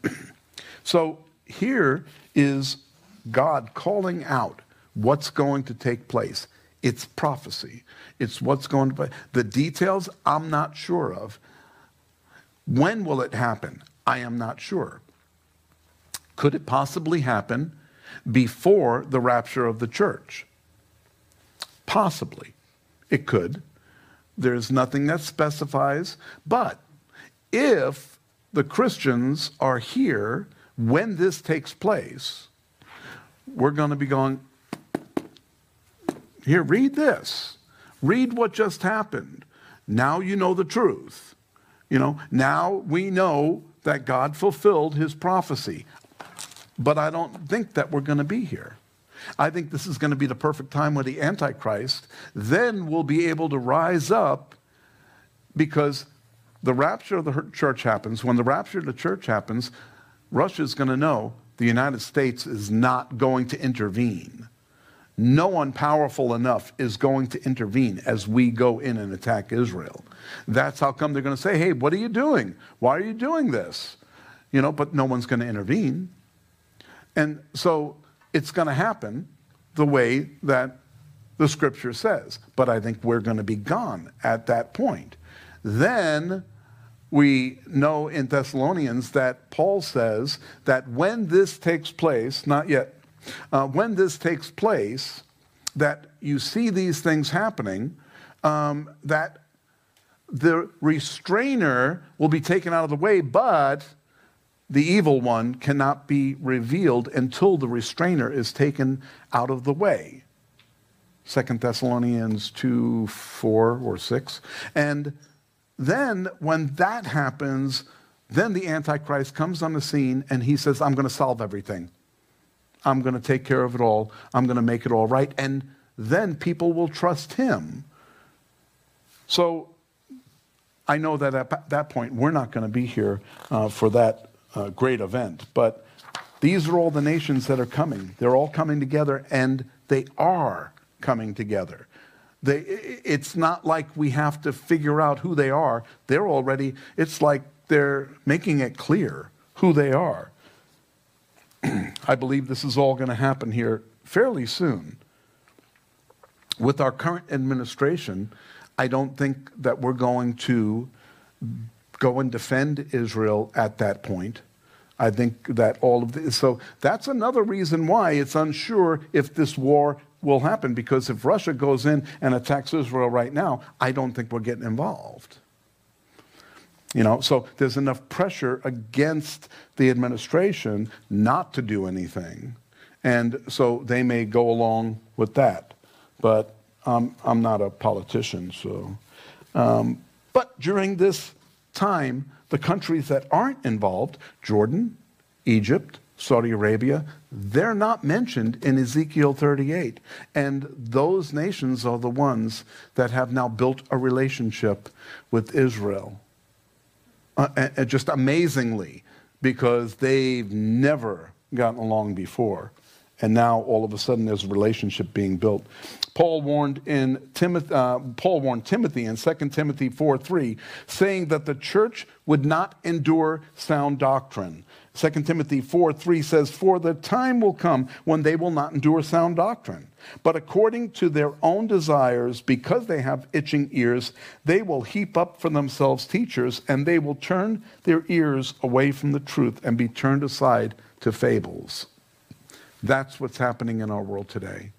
[CLEARS THROAT] so here is God calling out what's going to take place. It's prophecy. It's what's going to be. The details I'm not sure of. When will it happen? I am not sure. Could it possibly happen before the rapture of the church? Possibly. It could. There's nothing that specifies, but if the Christians are here when this takes place, we're going to be going, here, read this. Read what just happened. Now you know the truth. You know, now we know that God fulfilled his prophecy. But I don't think that we're going to be here. I think this is going to be the perfect time with the Antichrist. Then we'll be able to rise up because the rapture of the church happens, when the rapture of the church happens, Russia is going to know the United States is not going to intervene. No one powerful enough is going to intervene as we go in and attack Israel. That's how come they're going to say, hey, what are you doing? Why are you doing this? You know, but no one's going to intervene. And so it's going to happen the way that the scripture says. But I think we're going to be gone at that point. Then we know in Thessalonians that Paul says that when this takes place, not yet, uh, when this takes place, that you see these things happening, um, that the restrainer will be taken out of the way, but the evil one cannot be revealed until the restrainer is taken out of the way. Second Thessalonians 2 4 or 6. And then, when that happens, then the Antichrist comes on the scene and he says, I'm going to solve everything. I'm going to take care of it all. I'm going to make it all right. And then people will trust him. So I know that at that point, we're not going to be here uh, for that uh, great event. But these are all the nations that are coming. They're all coming together, and they are coming together. They, it's not like we have to figure out who they are. They're already, it's like they're making it clear who they are. I believe this is all going to happen here fairly soon. With our current administration, I don't think that we're going to go and defend Israel at that point. I think that all of this, so that's another reason why it's unsure if this war will happen because if Russia goes in and attacks Israel right now, I don't think we're getting involved. You know, so there's enough pressure against the administration not to do anything. And so they may go along with that. But um, I'm not a politician, so. Um, but during this time, the countries that aren't involved, Jordan, Egypt, Saudi Arabia, they're not mentioned in Ezekiel 38. And those nations are the ones that have now built a relationship with Israel. Uh, just amazingly, because they've never gotten along before. And now all of a sudden there's a relationship being built. Paul warned in Timothy, uh, Paul warned Timothy in 2 Timothy 4 3, saying that the church would not endure sound doctrine. 2 Timothy 4 3 says, For the time will come when they will not endure sound doctrine, but according to their own desires, because they have itching ears, they will heap up for themselves teachers, and they will turn their ears away from the truth and be turned aside to fables. That's what's happening in our world today.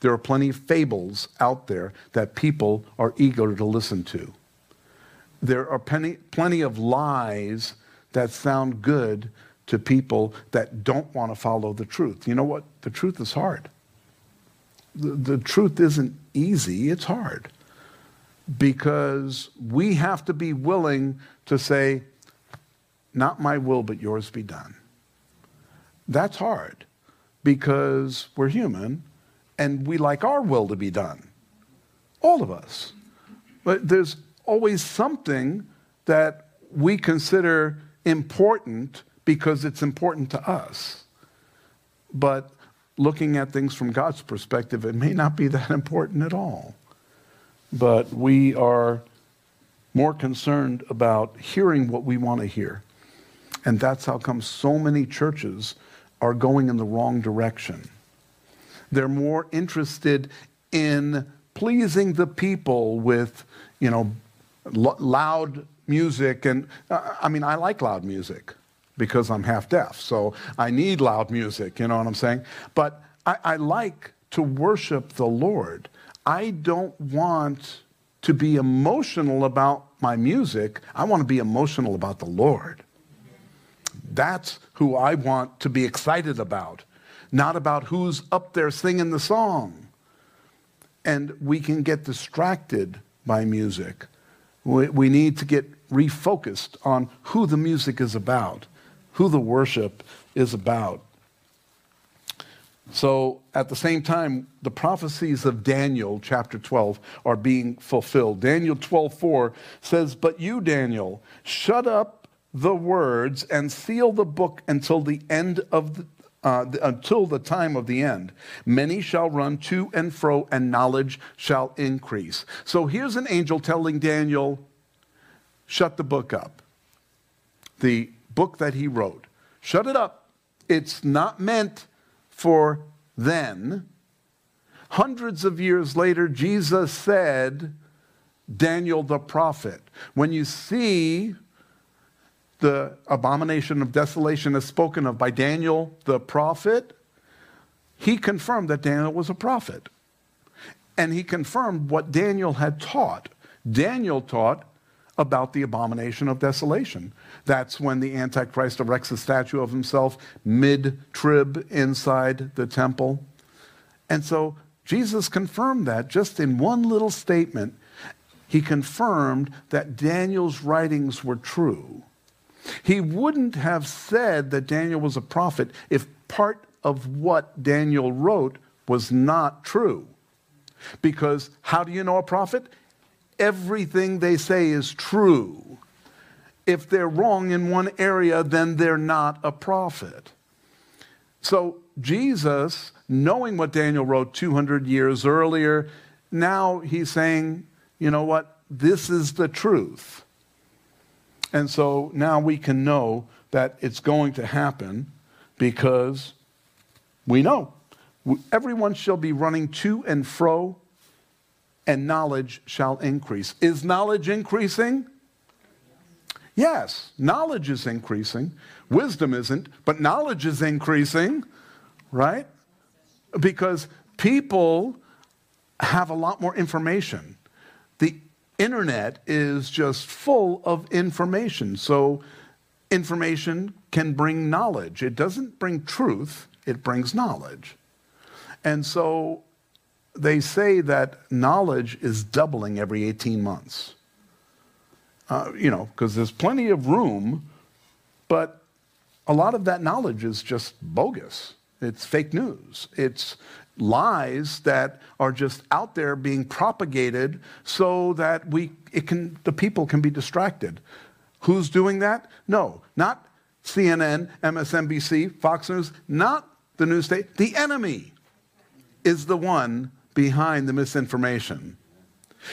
There are plenty of fables out there that people are eager to listen to. There are plenty, plenty of lies that sound good to people that don't want to follow the truth. You know what? The truth is hard. The, the truth isn't easy, it's hard. Because we have to be willing to say, Not my will, but yours be done. That's hard because we're human and we like our will to be done. All of us. But there's always something that we consider important because it's important to us. But looking at things from God's perspective, it may not be that [LAUGHS] important at all. But we are more concerned about hearing what we want to hear. And that's how come so many churches are going in the wrong direction. They're more interested in pleasing the people with, you know, loud music. And uh, I mean, I like loud music because I'm half deaf. So I need loud music, you know what I'm saying? But I, I like to worship the Lord. I don't want to be emotional about my music. I want to be emotional about the Lord. That's who I want to be excited about, not about who's up there singing the song. And we can get distracted by music. We, we need to get refocused on who the music is about, who the worship is about. So at the same time, the prophecies of Daniel chapter 12 are being fulfilled. Daniel 12:4 says, "But you, Daniel, shut up the words and seal the book until the end of the, uh, until the time of the end. Many shall run to and fro, and knowledge shall increase. So here's an angel telling Daniel, shut the book up. The book that he wrote. Shut it up. It's not meant for then. Hundreds of years later, Jesus said, Daniel the prophet, when you see the abomination of desolation is spoken of by Daniel the prophet, he confirmed that Daniel was a prophet. And he confirmed what Daniel had taught. Daniel taught about the abomination of desolation. That's when the Antichrist erects a statue of himself mid trib inside the temple. And so Jesus confirmed that just in one little statement. He confirmed that Daniel's writings were true. He wouldn't have said that Daniel was a prophet if part of what Daniel wrote was not true. Because how do you know a prophet? Everything they say is true. If they're wrong in one area, then they're not a prophet. So, Jesus, knowing what Daniel wrote 200 years earlier, now he's saying, you know what? This is the truth. And so now we can know that it's going to happen because we know. Everyone shall be running to and fro, and knowledge shall increase. Is knowledge increasing? Yes, knowledge is increasing. Wisdom isn't, but knowledge is increasing, right? Because people have a lot more information. The internet is just full of information. So information can bring knowledge. It doesn't bring truth, it brings knowledge. And so they say that knowledge is doubling every 18 months. Uh, you know, because there's plenty of room, but a lot of that knowledge is just bogus. It's fake news. It's lies that are just out there being propagated so that we, it can, the people can be distracted. Who's doing that? No, not CNN, MSNBC, Fox News, not the news state. The enemy is the one behind the misinformation.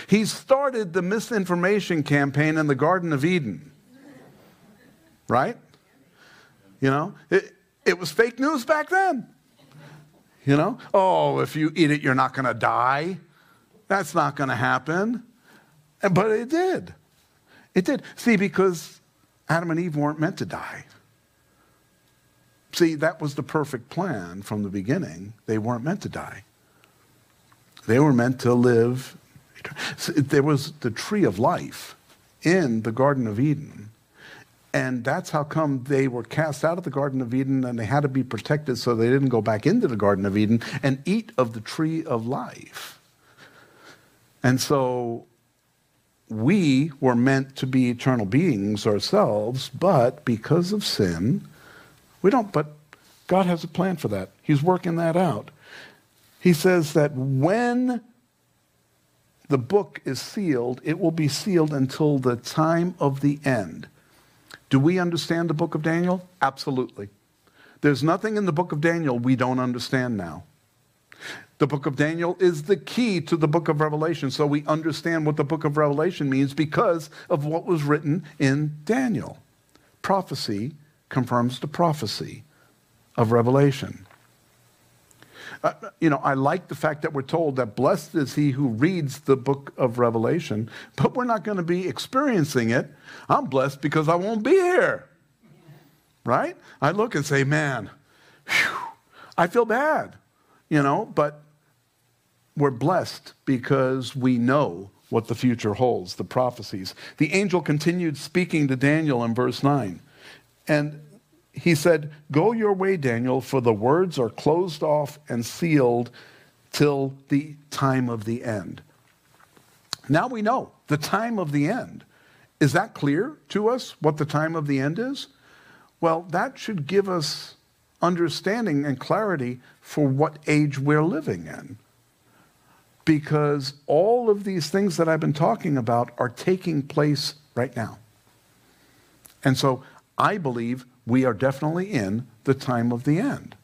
He started the misinformation campaign in the Garden of Eden. Right? You know, it, it was fake news back then. You know, oh, if you eat it, you're not going to die. That's not going to happen. But it did. It did. See, because Adam and Eve weren't meant to die. See, that was the perfect plan from the beginning. They weren't meant to die. They were meant to live. There was the tree of life in the Garden of Eden. And that's how come they were cast out of the Garden of Eden and they had to be protected so they didn't go back into the Garden of Eden and eat of the tree of life. And so we were meant to be eternal beings ourselves, but because of sin, we don't, but God has a plan for that. He's working that out. He says that when the book is sealed, it will be sealed until the time of the end. Do we understand the book of Daniel? Absolutely. There's nothing in the book of Daniel we don't understand now. The book of Daniel is the key to the book of Revelation, so we understand what the book of Revelation means because of what was written in Daniel. Prophecy confirms the prophecy of Revelation. Uh, you know, I like the fact that we're told that blessed is he who reads the book of Revelation, but we're not going to be experiencing it. I'm blessed because I won't be here. Right? I look and say, man, whew, I feel bad, you know, but we're blessed because we know what the future holds, the prophecies. The angel continued speaking to Daniel in verse 9. And he said, Go your way, Daniel, for the words are closed off and sealed till the time of the end. Now we know the time of the end. Is that clear to us what the time of the end is? Well, that should give us understanding and clarity for what age we're living in. Because all of these things that I've been talking about are taking place right now. And so I believe we are definitely in the time of the end.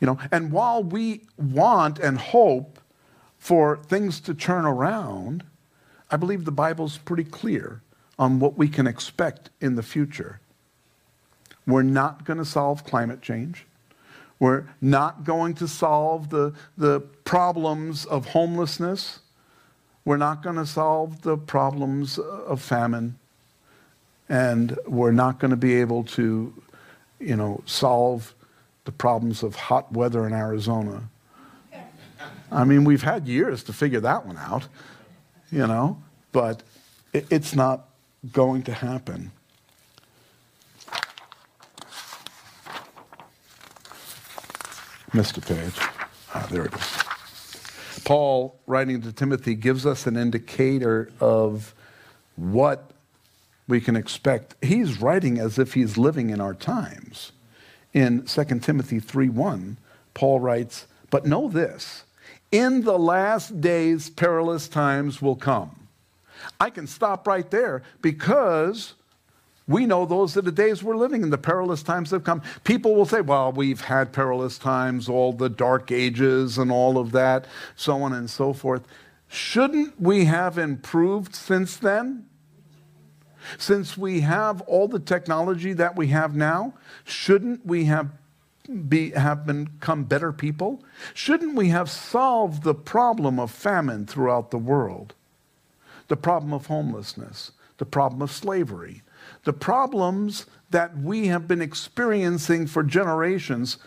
You know, and while we want and hope for things to turn around, I believe the Bible's pretty clear on what we can expect in the future. We're not going to solve climate change. We're not going to solve the, the problems of homelessness. We're not going to solve the problems of famine and we're not going to be able to, you know, solve the problems of hot weather in Arizona. I mean, we've had years to figure that one out, you know, but it, it's not going to happen. Missed a page. Ah, there it is. Paul, writing to Timothy, gives us an indicator of what we can expect. He's writing as if he's living in our times. In 2 Timothy 3:1, Paul writes, "But know this, in the last days perilous times will come." I can stop right there because we know those are the days we're living in. The perilous times have come. People will say, well, we've had perilous times, all the dark ages and all of that, so on and so forth. Shouldn't we have improved since then? Since we have all the technology that we have now, shouldn't we have be, have become better people? Shouldn't we have solved the problem of famine throughout the world? The problem of homelessness, the problem of slavery, the problems that we have been experiencing for generations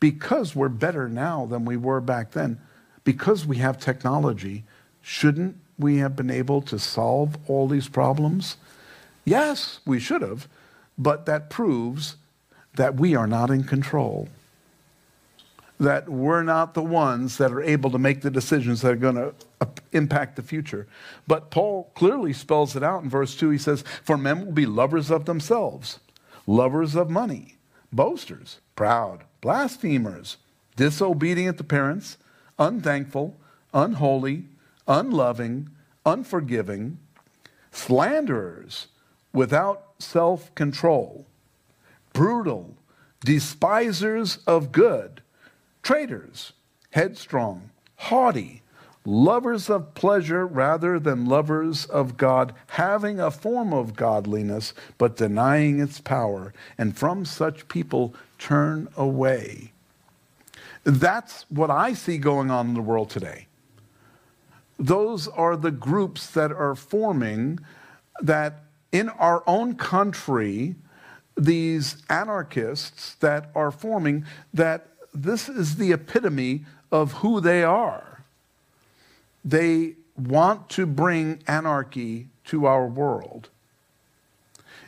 because we're better now than we were back then, because we have technology, shouldn't we have been able to solve all these problems? Yes, we should have, but that proves that we are not in control. that we're not the ones that are able to make the decisions that are going to impact the future. But Paul clearly spells it out in verse 2. He says, For men will be lovers of themselves, lovers of money, boasters, proud, blasphemers, disobedient to parents, unthankful, unholy, unloving, unforgiving, slanderers, without self control, brutal, despisers of good traitors, headstrong, haughty, lovers of pleasure rather than lovers of God, having a form of godliness, but denying its power. And from such people turn away. That's what I see going on in the world today. Those are the groups that are forming that in our own country, these anarchists that are forming that this is the epitome of who they are. They want to bring anarchy to our world.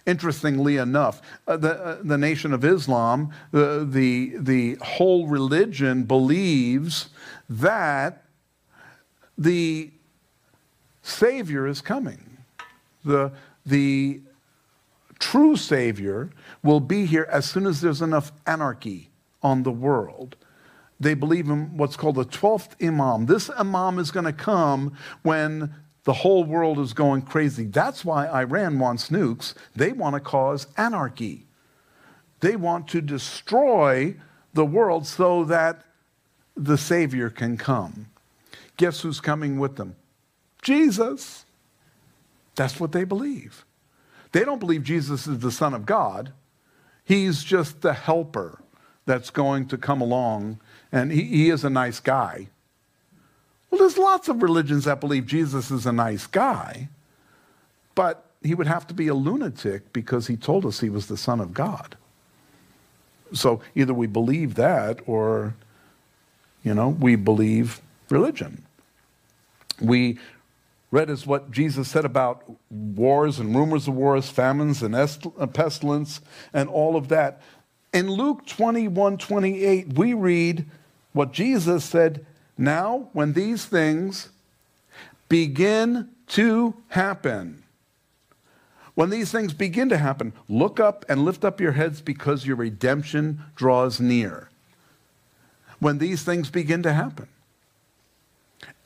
Interestingly enough, uh, the, uh, the Nation of Islam, uh, the, the whole religion believes that the Savior is coming. The, the true Savior will be here as soon as there's enough anarchy on the world. They believe in what's called the 12th Imam. This Imam is going to come when the whole world is going crazy. That's why Iran wants nukes. They want to cause anarchy. They want to destroy the world so that the Savior can come. Guess who's coming with them? Jesus. That's what they believe. They don't believe Jesus is the Son of God, He's just the helper that's going to come along, and he, he is a nice guy. Well, there's lots of religions that believe Jesus is a nice guy, but he would have to be a lunatic because he told us he was the Son of God. So either we believe that or, you know, we believe religion. We read as what Jesus said about wars and rumors of wars, famines and uh, pestilence, and all of that. In Luke 21 28, we read what Jesus said Now, when these things begin to happen, when these things begin to happen, look up and lift up your heads because your redemption draws near. When these things begin to happen.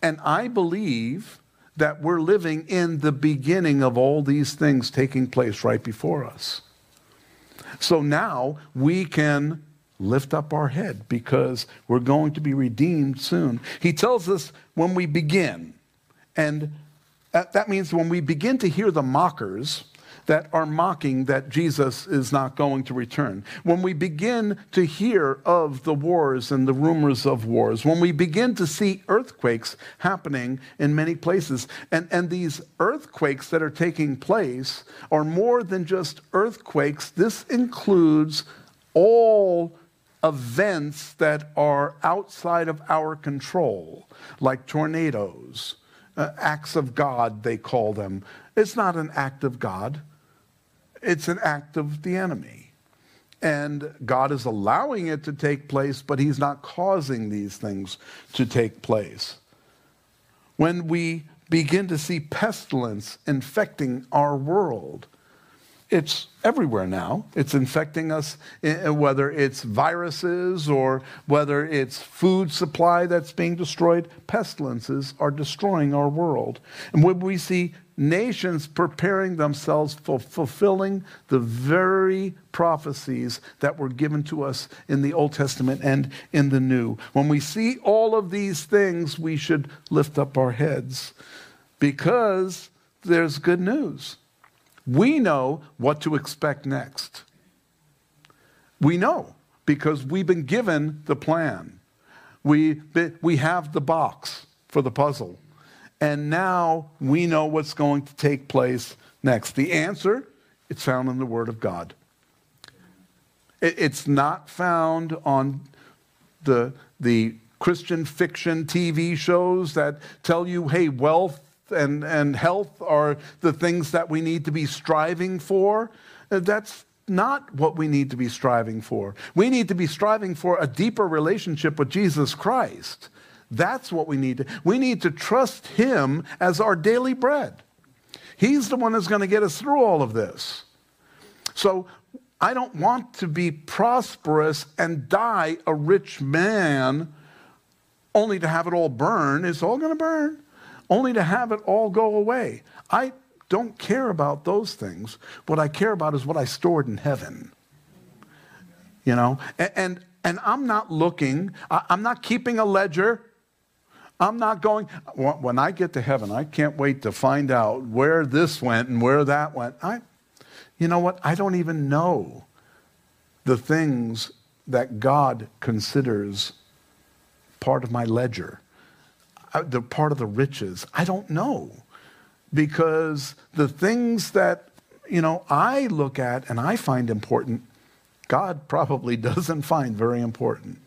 And I believe that we're living in the beginning of all these things taking place right before us. So now we can lift up our head because we're going to be redeemed soon. He tells us when we begin, and uh, that means when we begin to hear the mockers, that are mocking that Jesus is not going to return. When we begin to hear of the wars and the rumors of wars, when we begin to see earthquakes happening in many places, and, and these earthquakes that are taking place are more than just earthquakes, this includes all events that are outside of our control, like tornadoes. Uh, acts of God, they call them. It's not an act of God. It's an act of the enemy. And God is allowing it to take place, but He's not causing these things to take place. When we begin to see pestilence infecting our world, it's everywhere now. It's infecting us, eh, eh, whether it's viruses or whether it's food supply that's being destroyed. Pestilences are destroying our world. And when we see nations preparing themselves for fulfilling the very prophecies that were given to us in the Old Testament and in the New. When we see all of these things, we should lift up our heads because there's good news. We know what to expect next. We know because we've been given the plan. We, we have the box for the puzzle. And now we know what's going to take place next. The answer, it's found in the Word of God. It's not found on the, the Christian fiction TV shows that tell you, hey, wealth and, and health are the things that we need to be striving for. Uh, that's not what we need to be striving for. We need to be striving for a deeper relationship with Jesus Christ. That's what we need to. We need to trust Him as our daily bread. He's the one that's going to get us through all of this. So I don't want to be prosperous and die a rich man only to have it all burn. It's all going to burn, only to have it all go away. I don't care about those things. What I care about is what I stored in heaven. You know, and, and, and I'm not looking, I, I'm not keeping a ledger. I'm not going, when I get to heaven, I can't wait to find out where this went and where that went. I, you know what? I don't even know the things that God considers part of my ledger, uh, the part of the riches. I don't know because the things that you know I look at and I find important, God probably [LAUGHS] doesn't find very important.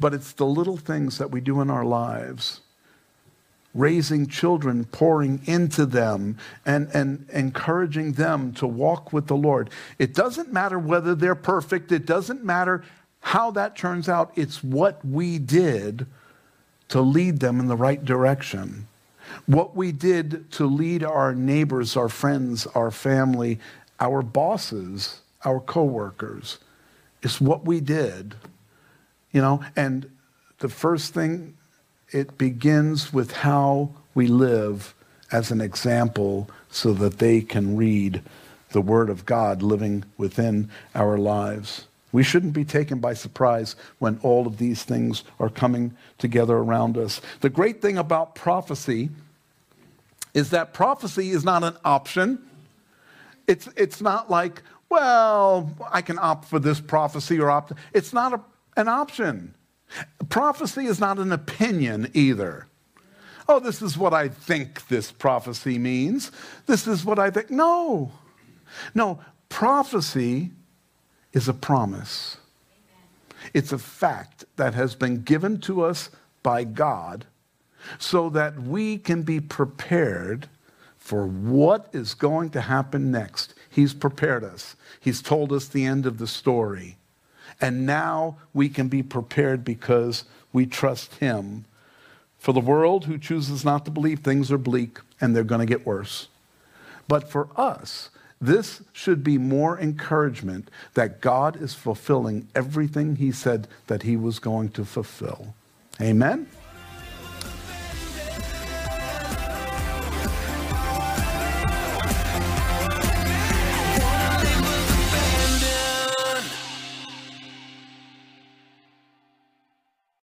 But it's the little things that we do in our lives. Raising children, pouring into them, and, and encouraging them to walk with the Lord. It doesn't matter whether they're perfect, it doesn't matter how that turns out. It's what we did to lead them in the right direction. What we did to lead our neighbors, our friends, our family, our bosses, our coworkers is what we did you know, and the first thing, it begins with how we live as an example so that they can read the Word of God living within our lives. We shouldn't be taken by surprise when all of these things are coming together around us. The great thing about prophecy is that prophecy is not an option. It's, it's not like, well, I can opt for this prophecy or opt. It's not a an option. Prophecy is not an opinion either. Oh, this is what I think this prophecy means. This is what I think. No. No, prophecy is a promise. It's a fact that has been given to us by God so that we can be prepared for what is going to happen next. He's prepared us, He's told us the end of the story. And now we can be prepared because we trust Him. For the world who chooses not to believe, things are bleak and they're going to get worse. But for us, this should be more encouragement that God is fulfilling everything He said that He was going to fulfill. Amen?